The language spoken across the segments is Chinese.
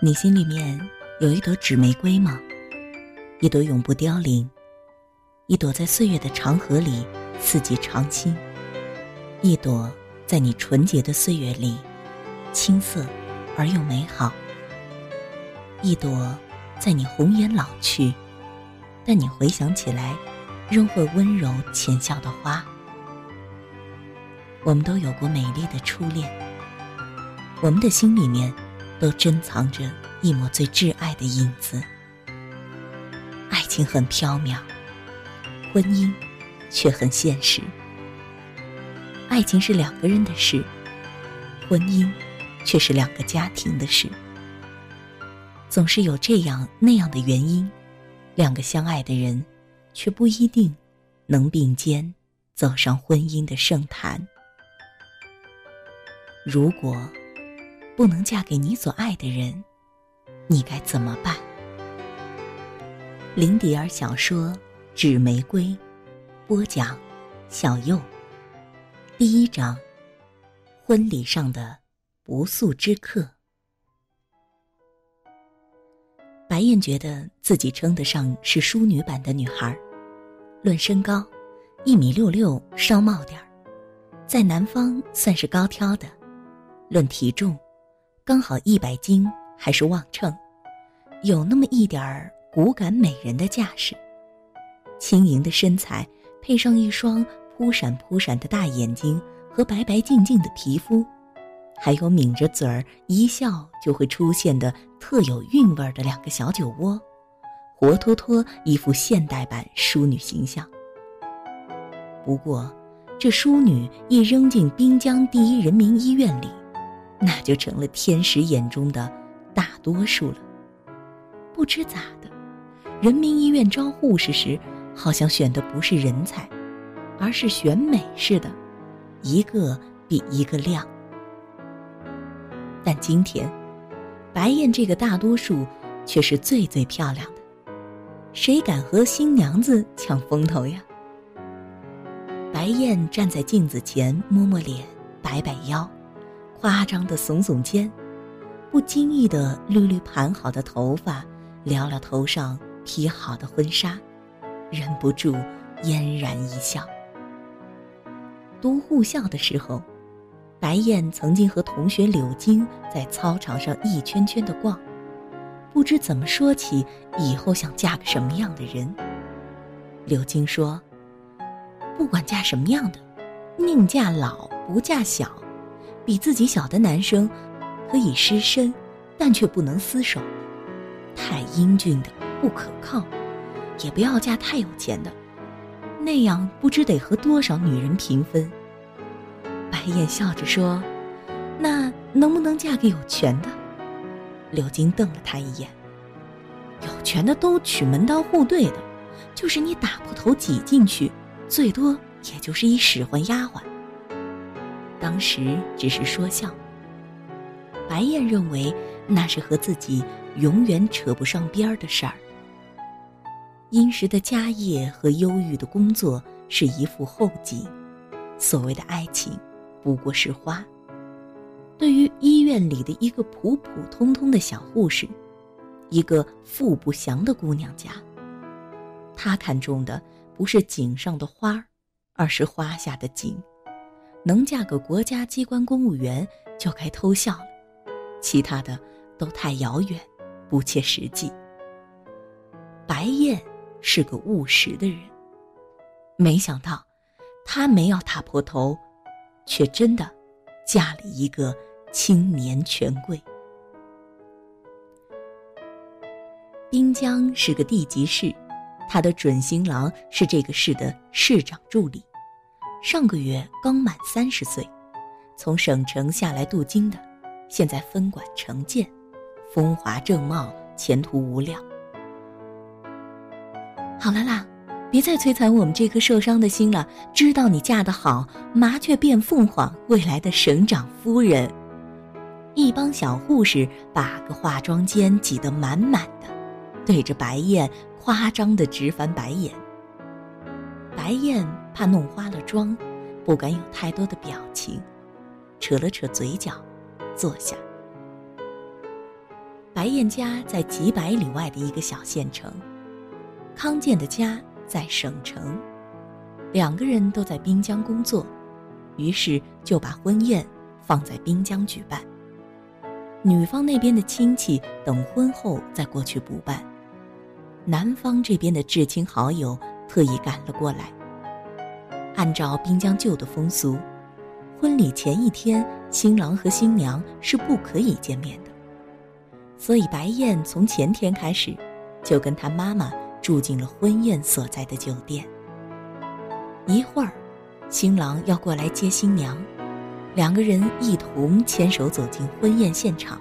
你心里面有一朵纸玫瑰吗？一朵永不凋零，一朵在岁月的长河里四季常青，一朵在你纯洁的岁月里青涩而又美好，一朵在你红颜老去，但你回想起来仍会温柔浅笑的花。我们都有过美丽的初恋，我们的心里面。都珍藏着一抹最挚爱的影子。爱情很飘渺，婚姻却很现实。爱情是两个人的事，婚姻却是两个家庭的事。总是有这样那样的原因，两个相爱的人，却不一定能并肩走上婚姻的圣坛。如果。不能嫁给你所爱的人，你该怎么办？林迪尔小说《纸玫瑰》，播讲：小右。第一章：婚礼上的不速之客。白燕觉得自己称得上是淑女版的女孩，论身高，一米六六稍冒点儿，在南方算是高挑的；论体重。刚好一百斤，还是旺秤，有那么一点儿骨感美人的架势。轻盈的身材配上一双扑闪扑闪的大眼睛和白白净净的皮肤，还有抿着嘴儿一笑就会出现的特有韵味儿的两个小酒窝，活脱脱一副现代版淑女形象。不过，这淑女一扔进滨江第一人民医院里。那就成了天使眼中的大多数了。不知咋的，人民医院招护士时，好像选的不是人才，而是选美似的，一个比一个亮。但今天，白燕这个大多数却是最最漂亮的，谁敢和新娘子抢风头呀？白燕站在镜子前，摸摸脸，摆摆腰。夸张的耸耸肩，不经意的捋捋盘好的头发，撩撩头上披好的婚纱，忍不住嫣然一笑。读护校的时候，白燕曾经和同学柳晶在操场上一圈圈的逛，不知怎么说起以后想嫁个什么样的人。柳晶说：“不管嫁什么样的，宁嫁老不嫁小。”比自己小的男生，可以失身，但却不能厮守。太英俊的不可靠，也不要嫁太有钱的，那样不知得和多少女人平分。白燕笑着说：“那能不能嫁给有权的？”柳金瞪了他一眼：“有权的都娶门当户对的，就是你打破头挤进去，最多也就是一使唤丫鬟。”当时只是说笑。白燕认为那是和自己永远扯不上边儿的事儿。殷实的家业和忧郁的工作是一副后景，所谓的爱情不过是花。对于医院里的一个普普通通的小护士，一个富不祥的姑娘家，她看中的不是井上的花而是花下的景。能嫁个国家机关公务员就该偷笑了，其他的都太遥远，不切实际。白燕是个务实的人，没想到，她没要踏破头，却真的嫁了一个青年权贵。滨江是个地级市，他的准新郎是这个市的市长助理。上个月刚满三十岁，从省城下来镀金的，现在分管城建，风华正茂，前途无量。好了啦，别再摧残我们这颗受伤的心了。知道你嫁得好，麻雀变凤凰，未来的省长夫人。一帮小护士把个化妆间挤得满满的，对着白燕夸张的直翻白眼。白燕。怕弄花了妆，不敢有太多的表情，扯了扯嘴角，坐下。白燕家在几百里外的一个小县城，康健的家在省城，两个人都在滨江工作，于是就把婚宴放在滨江举办。女方那边的亲戚等婚后再过去补办，男方这边的至亲好友特意赶了过来。按照滨江旧的风俗，婚礼前一天，新郎和新娘是不可以见面的。所以白燕从前天开始，就跟她妈妈住进了婚宴所在的酒店。一会儿，新郎要过来接新娘。两个人一同牵手走进婚宴现场，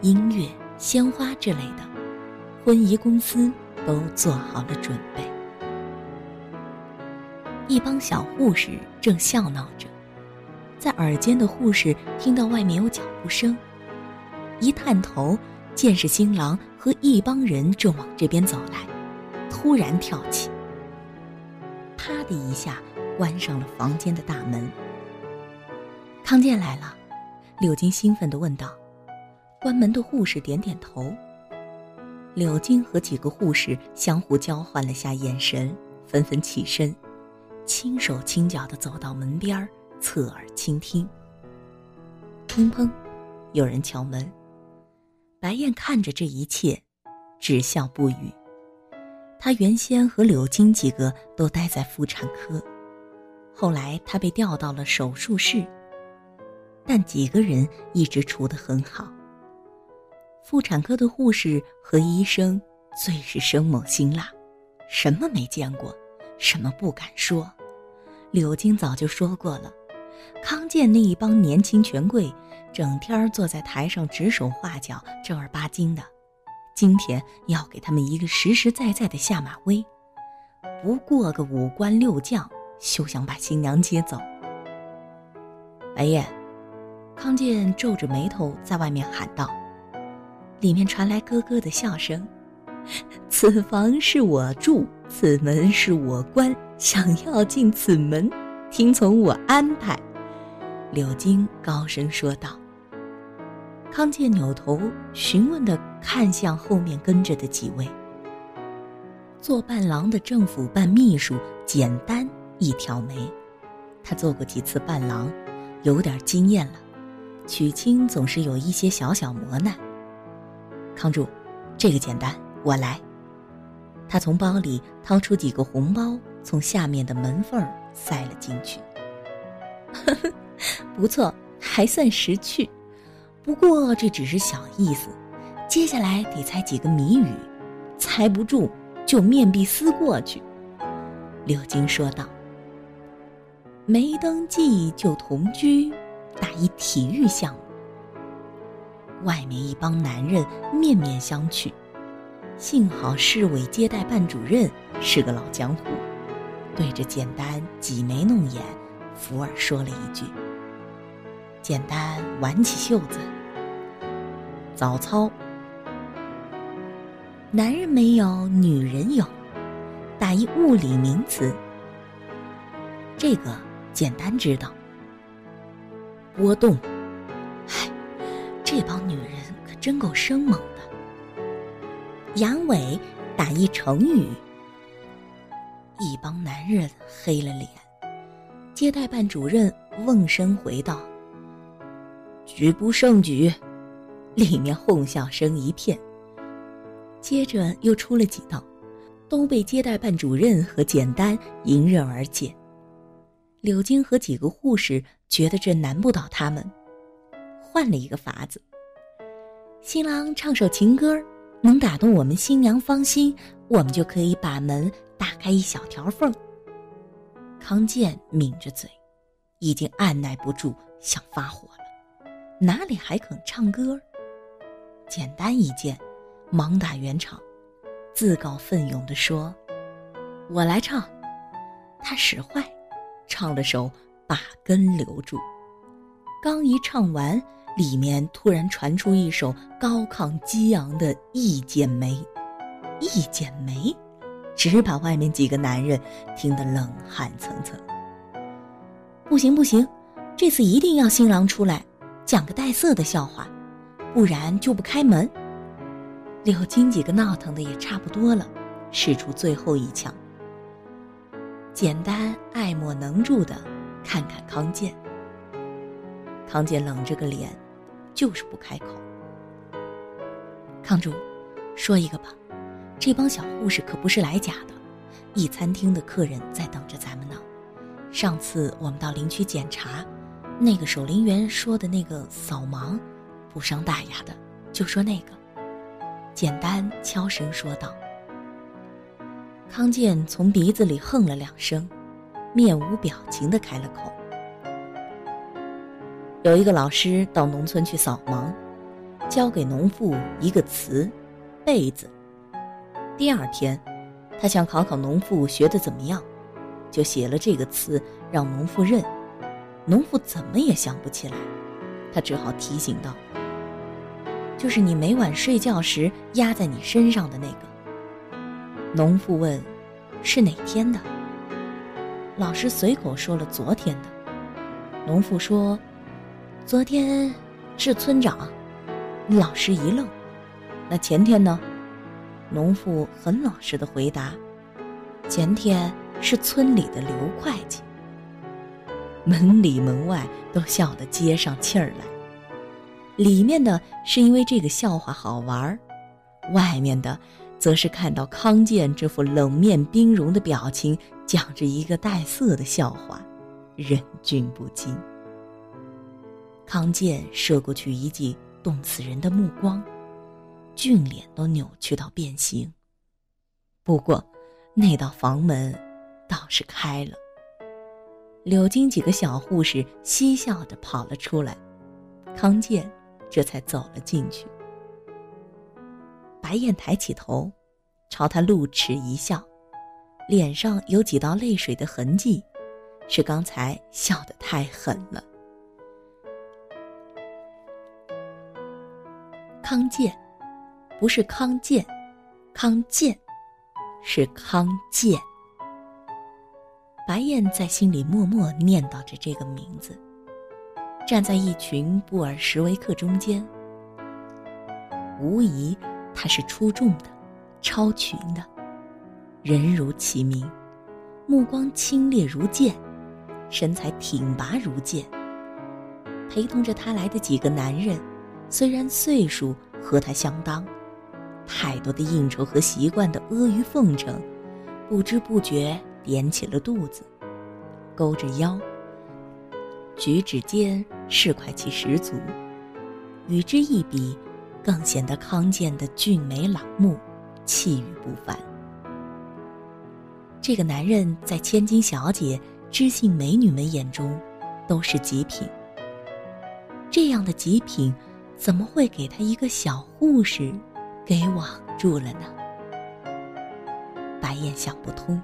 音乐、鲜花之类的，婚仪公司都做好了准备。一帮小护士正笑闹着，在耳尖的护士听到外面有脚步声，一探头，见是新郎和一帮人正往这边走来，突然跳起，啪的一下关上了房间的大门。康健来了，柳金兴奋地问道。关门的护士点点头。柳金和几个护士相互交换了下眼神，纷纷起身，轻手轻脚地走到门边侧耳倾听。砰砰，有人敲门。白燕看着这一切，只笑不语。她原先和柳金几个都待在妇产科，后来她被调到了手术室。但几个人一直处得很好。妇产科的护士和医生最是生猛辛辣，什么没见过，什么不敢说。柳金早就说过了，康健那一帮年轻权贵，整天坐在台上指手画脚、正儿八经的，今天要给他们一个实实在在的下马威，不过个五关六将，休想把新娘接走。白燕。康健皱着眉头在外面喊道：“里面传来咯咯的笑声。此房是我住，此门是我关，想要进此门，听从我安排。”柳金高声说道。康健扭头询问的看向后面跟着的几位。做伴郎的政府办秘书简单一挑眉，他做过几次伴郎，有点经验了。娶亲总是有一些小小磨难。康柱，这个简单，我来。他从包里掏出几个红包，从下面的门缝塞了进去。呵呵，不错，还算识趣。不过这只是小意思，接下来得猜几个谜语，猜不住就面壁思过去。柳金说道：“没登记就同居。”打一体育项目，外面一帮男人面面相觑，幸好市委接待办主任是个老江湖，对着简单挤眉弄眼，福尔说了一句：“简单挽起袖子，早操。男人没有，女人有，打一物理名词。这个简单知道。”波动，唉，这帮女人可真够生猛的。阳痿打一成语，一帮男人黑了脸。接待办主任瓮声回道：“举不胜举。”里面哄笑声一片。接着又出了几道，都被接待办主任和简单迎刃而解。柳金和几个护士觉得这难不倒他们，换了一个法子。新郎唱首情歌，能打动我们新娘芳心，我们就可以把门打开一小条缝。康健抿着嘴，已经按耐不住想发火了，哪里还肯唱歌？简单一见，忙打圆场，自告奋勇地说：“我来唱。”他使坏。唱了首《把根留住》，刚一唱完，里面突然传出一首高亢激昂的《一剪梅》，一剪梅，只把外面几个男人听得冷汗涔涔。不行不行，这次一定要新郎出来，讲个带色的笑话，不然就不开门。柳金几个闹腾的也差不多了，使出最后一枪。简单爱莫能助的看看康健。康健冷着个脸，就是不开口。康主，说一个吧，这帮小护士可不是来假的，一餐厅的客人在等着咱们呢。上次我们到林区检查，那个守林员说的那个扫盲，不伤大雅的，就说那个。简单悄声说道。康健从鼻子里哼了两声，面无表情的开了口。有一个老师到农村去扫盲，教给农妇一个词“被子”。第二天，他想考考农妇学的怎么样，就写了这个词让农妇认。农妇怎么也想不起来，他只好提醒道：“就是你每晚睡觉时压在你身上的那个。”农妇问：“是哪天的？”老师随口说了昨天的。农妇说：“昨天是村长。”老师一愣：“那前天呢？”农妇很老实的回答：“前天是村里的刘会计。”门里门外都笑得接上气儿来。里面的是因为这个笑话好玩儿，外面的。则是看到康健这副冷面冰容的表情，讲着一个带色的笑话，忍俊不禁。康健射过去一记冻死人的目光，俊脸都扭曲到变形。不过，那道房门倒是开了。柳金几个小护士嬉笑着跑了出来，康健这才走了进去。白燕抬起头，朝他露齿一笑，脸上有几道泪水的痕迹，是刚才笑得太狠了。康健，不是康健，康健，是康健。白燕在心里默默念叨着这个名字，站在一群布尔什维克中间，无疑。他是出众的，超群的，人如其名，目光清冽如剑，身材挺拔如剑。陪同着他来的几个男人，虽然岁数和他相当，太多的应酬和习惯的阿谀奉承，不知不觉点起了肚子，勾着腰，举止间市侩气十足，与之一比。更显得康健的俊美朗目，气宇不凡。这个男人在千金小姐、知性美女们眼中，都是极品。这样的极品，怎么会给他一个小护士给网住了呢？白燕想不通，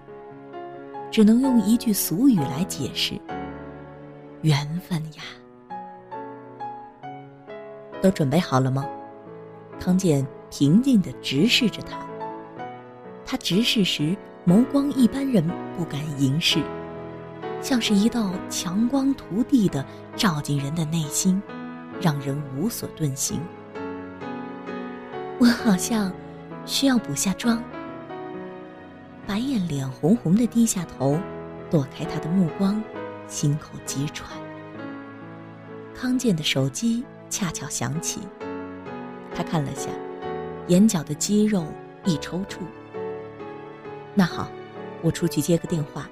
只能用一句俗语来解释：缘分呀。都准备好了吗？康健平静地直视着他。他直视时，眸光一般人不敢凝视，像是一道强光涂地的照进人的内心，让人无所遁形。我好像需要补下妆。白燕脸红红的低下头，躲开他的目光，心口急喘。康健的手机恰巧响起。他看了下，眼角的肌肉一抽搐。那好，我出去接个电话，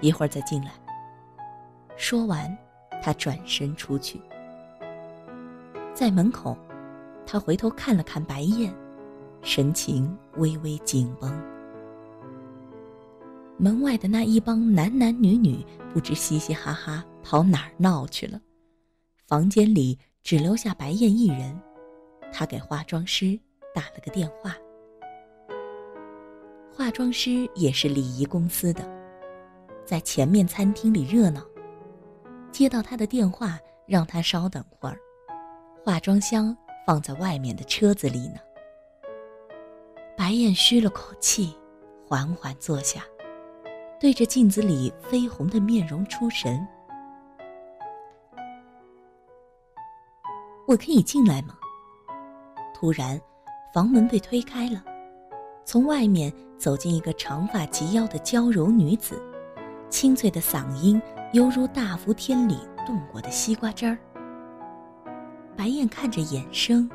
一会儿再进来。说完，他转身出去。在门口，他回头看了看白燕，神情微微紧绷。门外的那一帮男男女女不知嘻嘻哈哈跑哪儿闹去了，房间里只留下白燕一人。他给化妆师打了个电话，化妆师也是礼仪公司的，在前面餐厅里热闹。接到他的电话，让他稍等会儿，化妆箱放在外面的车子里呢。白燕吁了口气，缓缓坐下，对着镜子里绯红的面容出神：“我可以进来吗？”突然，房门被推开了，从外面走进一个长发及腰的娇柔女子，清脆的嗓音犹如大伏天里冻过的西瓜汁儿。白燕看着衍生，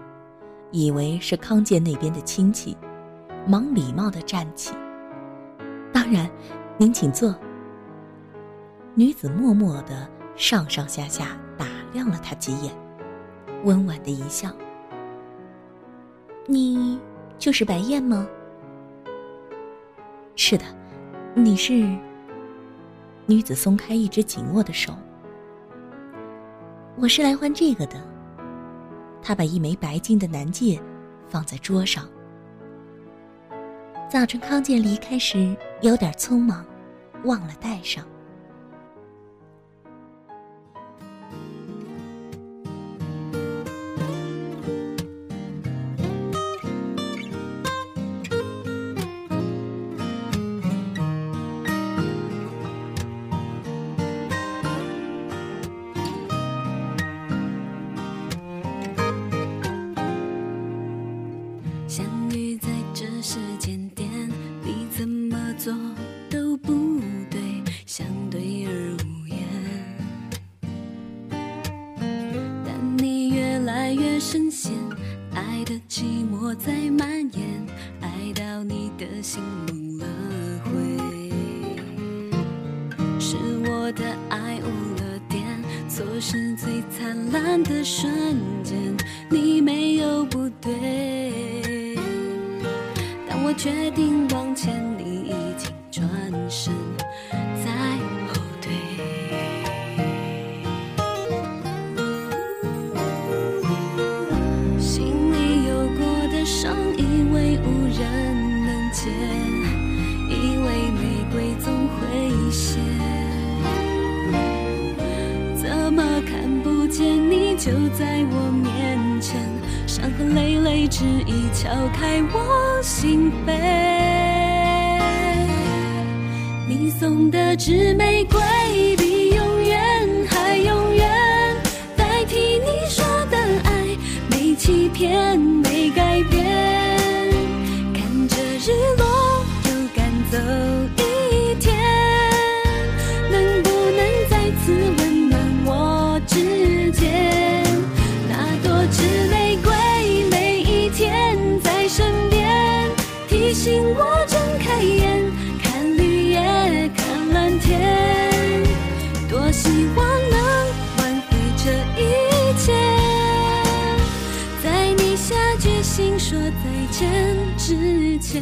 以为是康健那边的亲戚，忙礼貌的站起。当然，您请坐。女子默默的上上下下打量了他几眼，温婉的一笑。你就是白燕吗？是的，你是。女子松开一只紧握的手。我是来换这个的。他把一枚白金的男戒放在桌上。早晨康健离开时有点匆忙，忘了带上。最灿烂的瞬间，你没有不对，当我决定往前，你已经转身。就在我面前，伤痕累累，执意敲开我心扉。你送的纸玫瑰，说再见之前，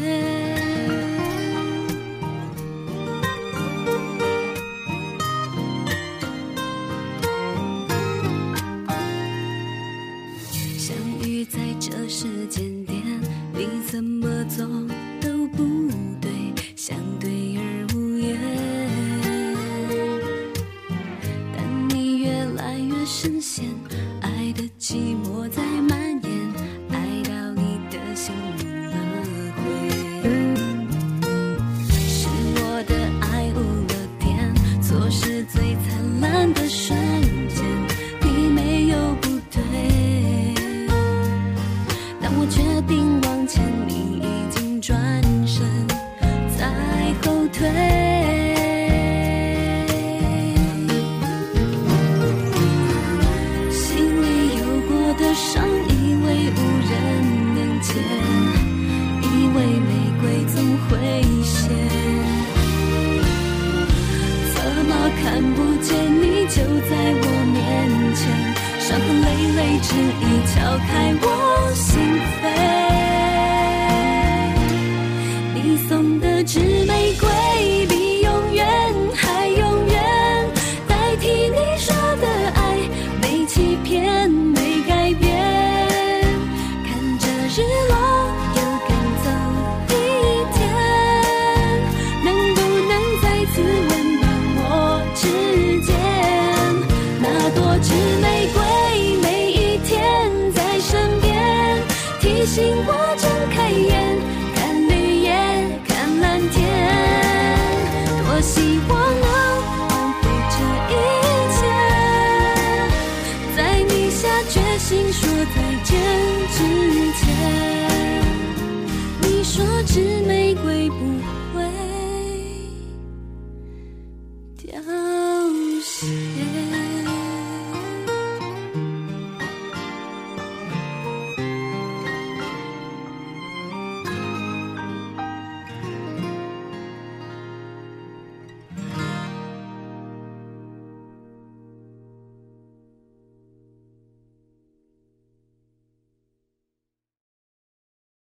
世界